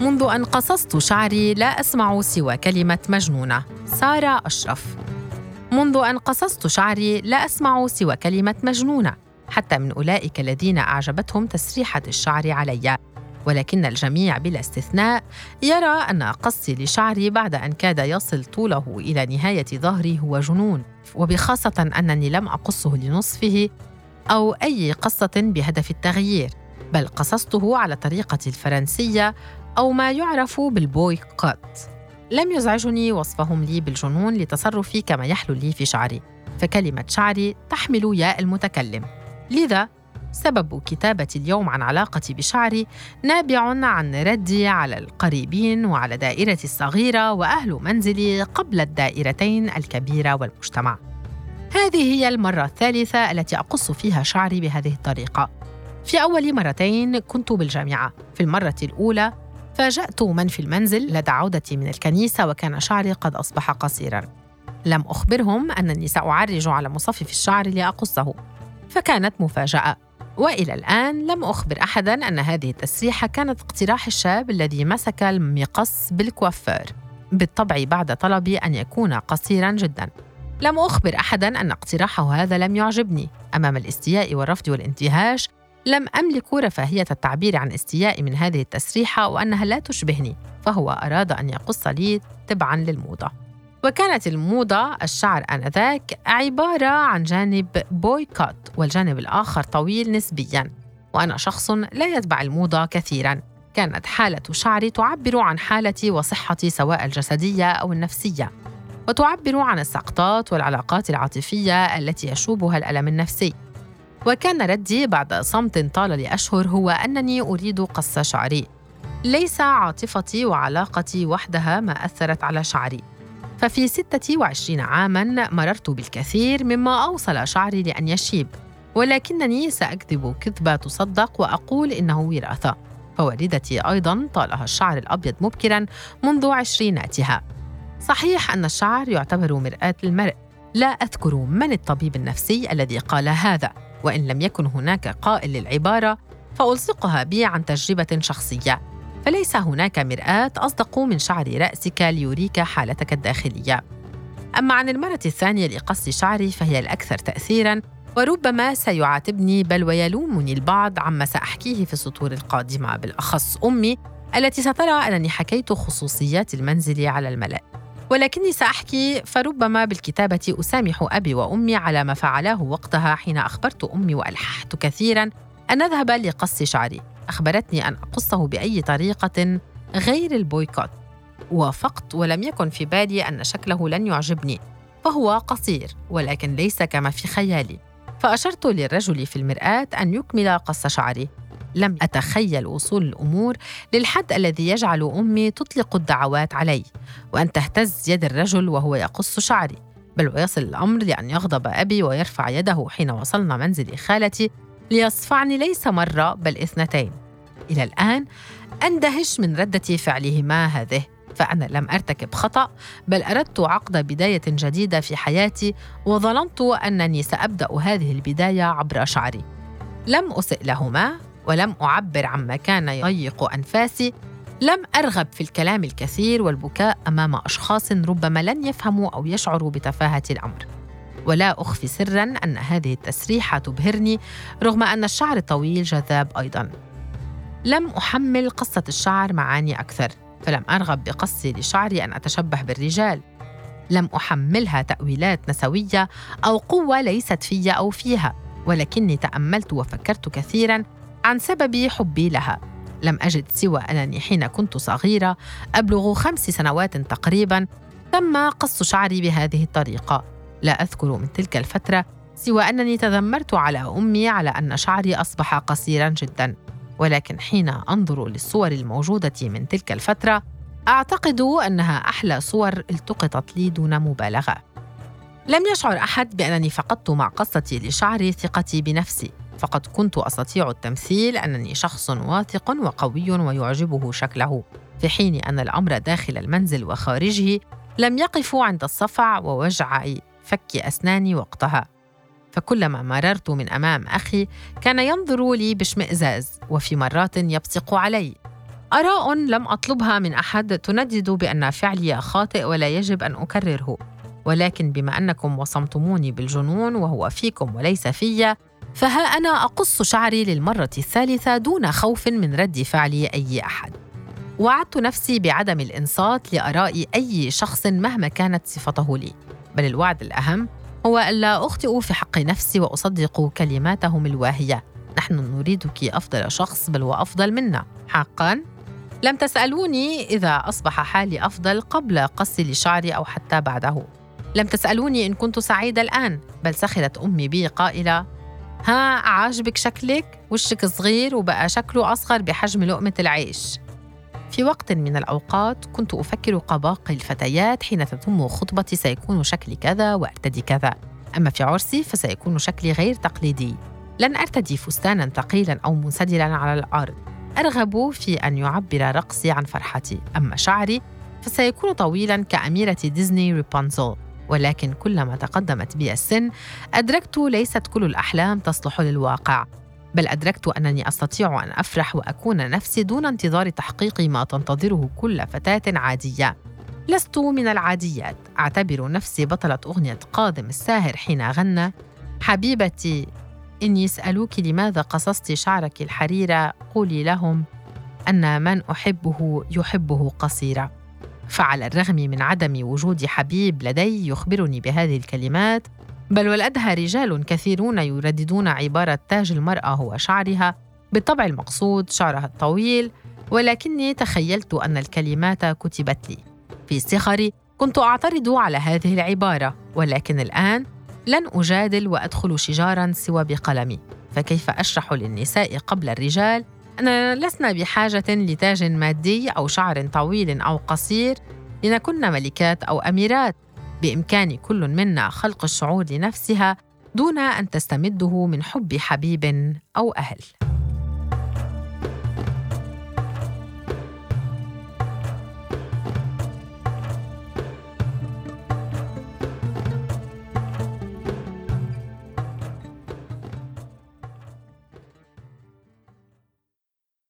منذ أن قصصت شعري لا أسمع سوى كلمة مجنونة. سارة أشرف. منذ أن قصصت شعري لا أسمع سوى كلمة مجنونة حتى من أولئك الذين أعجبتهم تسريحة الشعر علي. ولكن الجميع بلا استثناء يرى أن قصي لشعري بعد أن كاد يصل طوله إلى نهاية ظهري هو جنون. وبخاصة أنني لم أقصه لنصفه أو أي قصة بهدف التغيير. بل قصصته على طريقة الفرنسية أو ما يعرف بالبويكوت. لم يزعجني وصفهم لي بالجنون لتصرفي كما يحلو لي في شعري. فكلمة شعري تحمل ياء المتكلم. لذا سبب كتابتي اليوم عن علاقتي بشعري نابع عن ردي على القريبين وعلى دائرتي الصغيرة وأهل منزلي قبل الدائرتين الكبيرة والمجتمع. هذه هي المرة الثالثة التي أقص فيها شعري بهذه الطريقة. في أول مرتين كنت بالجامعة. في المرة الأولى فاجأت من في المنزل لدى عودتي من الكنيسة وكان شعري قد أصبح قصيرا. لم أخبرهم أنني سأعرج على مصفف الشعر لأقصه فكانت مفاجأة. وإلى الآن لم أخبر احدا أن هذه التسريحة كانت اقتراح الشاب الذي مسك المقص بالكوافير. بالطبع بعد طلبي أن يكون قصيرا جدا. لم أخبر احدا أن اقتراحه هذا لم يعجبني. أمام الاستياء والرفض والانتهاش لم أملك رفاهية التعبير عن استيائي من هذه التسريحة وأنها لا تشبهني فهو أراد أن يقص لي تبعا للموضة. وكانت الموضة الشعر آنذاك عبارة عن جانب بويكوت والجانب الآخر طويل نسبياً. وأنا شخص لا يتبع الموضة كثيراً. كانت حالة شعري تعبر عن حالتي وصحتي سواء الجسدية أو النفسية. وتعبر عن السقطات والعلاقات العاطفية التي يشوبها الألم النفسي. وكان ردي بعد صمت طال لأشهر هو أنني أريد قص شعري. ليس عاطفتي وعلاقتي وحدها ما أثرت على شعري. ففي 26 عاماً مررت بالكثير مما أوصل شعري لأن يشيب ولكنني سأكذب كذبة تصدق وأقول إنه وراثة. فوالدتي أيضاً طالها الشعر الأبيض مبكراً منذ عشريناتها. صحيح أن الشعر يعتبر مرآة المرء. لا أذكر من الطبيب النفسي الذي قال هذا. وإن لم يكن هناك قائل للعبارة فألصقها بي عن تجربة شخصية فليس هناك مرآة أصدق من شعر رأسك ليريك حالتك الداخلية. أما عن المرة الثانية لقص شعري فهي الأكثر تأثيراً وربما سيعاتبني بل ويلومني البعض عما سأحكيه في السطور القادمة بالأخص أمي التي سترى أنني حكيت خصوصيات المنزل على الملأ. ولكني سأحكي فربما بالكتابة أسامح أبي وأمي على ما فعلاه وقتها حين أخبرت أمي وألححت كثيراً أن نذهب لقص شعري. أخبرتني أن أقصه بأي طريقة غير البويكوت. وافقت ولم يكن في بالي أن شكله لن يعجبني. فهو قصير ولكن ليس كما في خيالي. فأشرت للرجل في المرآة أن يكمل قص شعري. لم أتخيل وصول الأمور للحد الذي يجعل أمي تطلق الدعوات علي وأن تهتز يد الرجل وهو يقص شعري بل ويصل الأمر لأن يغضب أبي ويرفع يده حين وصلنا منزل خالتي ليصفعني ليس مرة بل اثنتين. إلى الآن أندهش من ردة فعلهما هذه فأنا لم أرتكب خطأ بل أردت عقد بداية جديدة في حياتي وظننت أنني سأبدأ هذه البداية عبر شعري. لم أسئ لهما ولم أعبر عما كان يضيق أنفاسي لم أرغب في الكلام الكثير والبكاء أمام أشخاص ربما لن يفهموا أو يشعروا بتفاهة الأمر. ولا أخفي سرا أن هذه التسريحة تبهرني رغم أن الشعر الطويل جذاب أيضا. لم أحمل قصة الشعر معاني أكثر فلم أرغب بقصي لشعري أن أتشبه بالرجال. لم أحملها تأويلات نسوية أو قوة ليست في أو فيها ولكني تأملت وفكرت كثيرا عن سبب حبي لها. لم أجد سوى أنني حين كنت صغيرة أبلغ خمس سنوات تقريبا تم قص شعري بهذه الطريقة. لا أذكر من تلك الفترة سوى أنني تذمرت على أمي على أن شعري أصبح قصيرا جدا. ولكن حين أنظر للصور الموجودة من تلك الفترة أعتقد أنها أحلى صور التقطت لي دون مبالغة. لم يشعر أحد بأنني فقدت مع قصتي لشعري ثقتي بنفسي. فقد كنت أستطيع التمثيل أنني شخص واثق وقوي ويعجبه شكله في حين أن الأمر داخل المنزل وخارجه لم يقفوا عند الصفع ووجع فك أسناني وقتها. فكلما مررت من أمام أخي كان ينظر لي باشمئزاز وفي مرات يبصق علي. آراء لم أطلبها من أحد تندد بأن فعلي خاطئ ولا يجب أن أكرره ولكن بما أنكم وصمتموني بالجنون وهو فيكم وليس في فها أنا أقص شعري للمرة الثالثة دون خوف من رد فعل أي أحد؟ وعدت نفسي بعدم الإنصات لآراء أي شخص مهما كانت صفته لي. بل الوعد الأهم هو ألا أخطئ في حق نفسي وأصدق كلماتهم الواهية. نحن نريدك أفضل شخص بل وأفضل منا. حقا؟ لم تسألوني إذا أصبح حالي أفضل قبل قص لشعري أو حتى بعده. لم تسألوني إن كنت سعيدة الآن بل سخرت أمي بي قائلة ها عاجبك شكلك؟ وشك صغير وبقى شكله أصغر بحجم لقمة العيش. في وقت من الأوقات كنت أفكر كباقي الفتيات حين تتم خطبتي سيكون شكلي كذا وأرتدي كذا. أما في عرسي فسيكون شكلي غير تقليدي. لن أرتدي فستانا ثقيلا أو منسدلا على الأرض. أرغب في أن يعبر رقصي عن فرحتي. أما شعري فسيكون طويلا كأميرة ديزني ريبانزل ولكن كلما تقدمت بي السن أدركت ليست كل الأحلام تصلح للواقع. بل أدركت أنني أستطيع أن أفرح وأكون نفسي دون انتظار تحقيق ما تنتظره كل فتاة عادية. لست من العاديات. أعتبر نفسي بطلة أغنية قادم الساهر حين غنى. حبيبتي إن يسألوك لماذا قصصت شعرك الحريرة؟ قولي لهم أن من أحبه يحبه قصيرة فعلى الرغم من عدم وجود حبيب لدي يخبرني بهذه الكلمات بل والأدهى رجال كثيرون يرددون عبارة تاج المرأة هو شعرها بالطبع المقصود شعرها الطويل ولكني تخيلت أن الكلمات كتبت لي. في صغري كنت أعترض على هذه العبارة ولكن الآن لن أجادل وأدخل شجارا سوى بقلمي. فكيف أشرح للنساء قبل الرجال لسنا بحاجة لتاج مادي أو شعر طويل أو قصير لنكن ملكات أو أميرات بإمكان كل منا خلق الشعور لنفسها دون أن تستمده من حب حبيب أو أهل.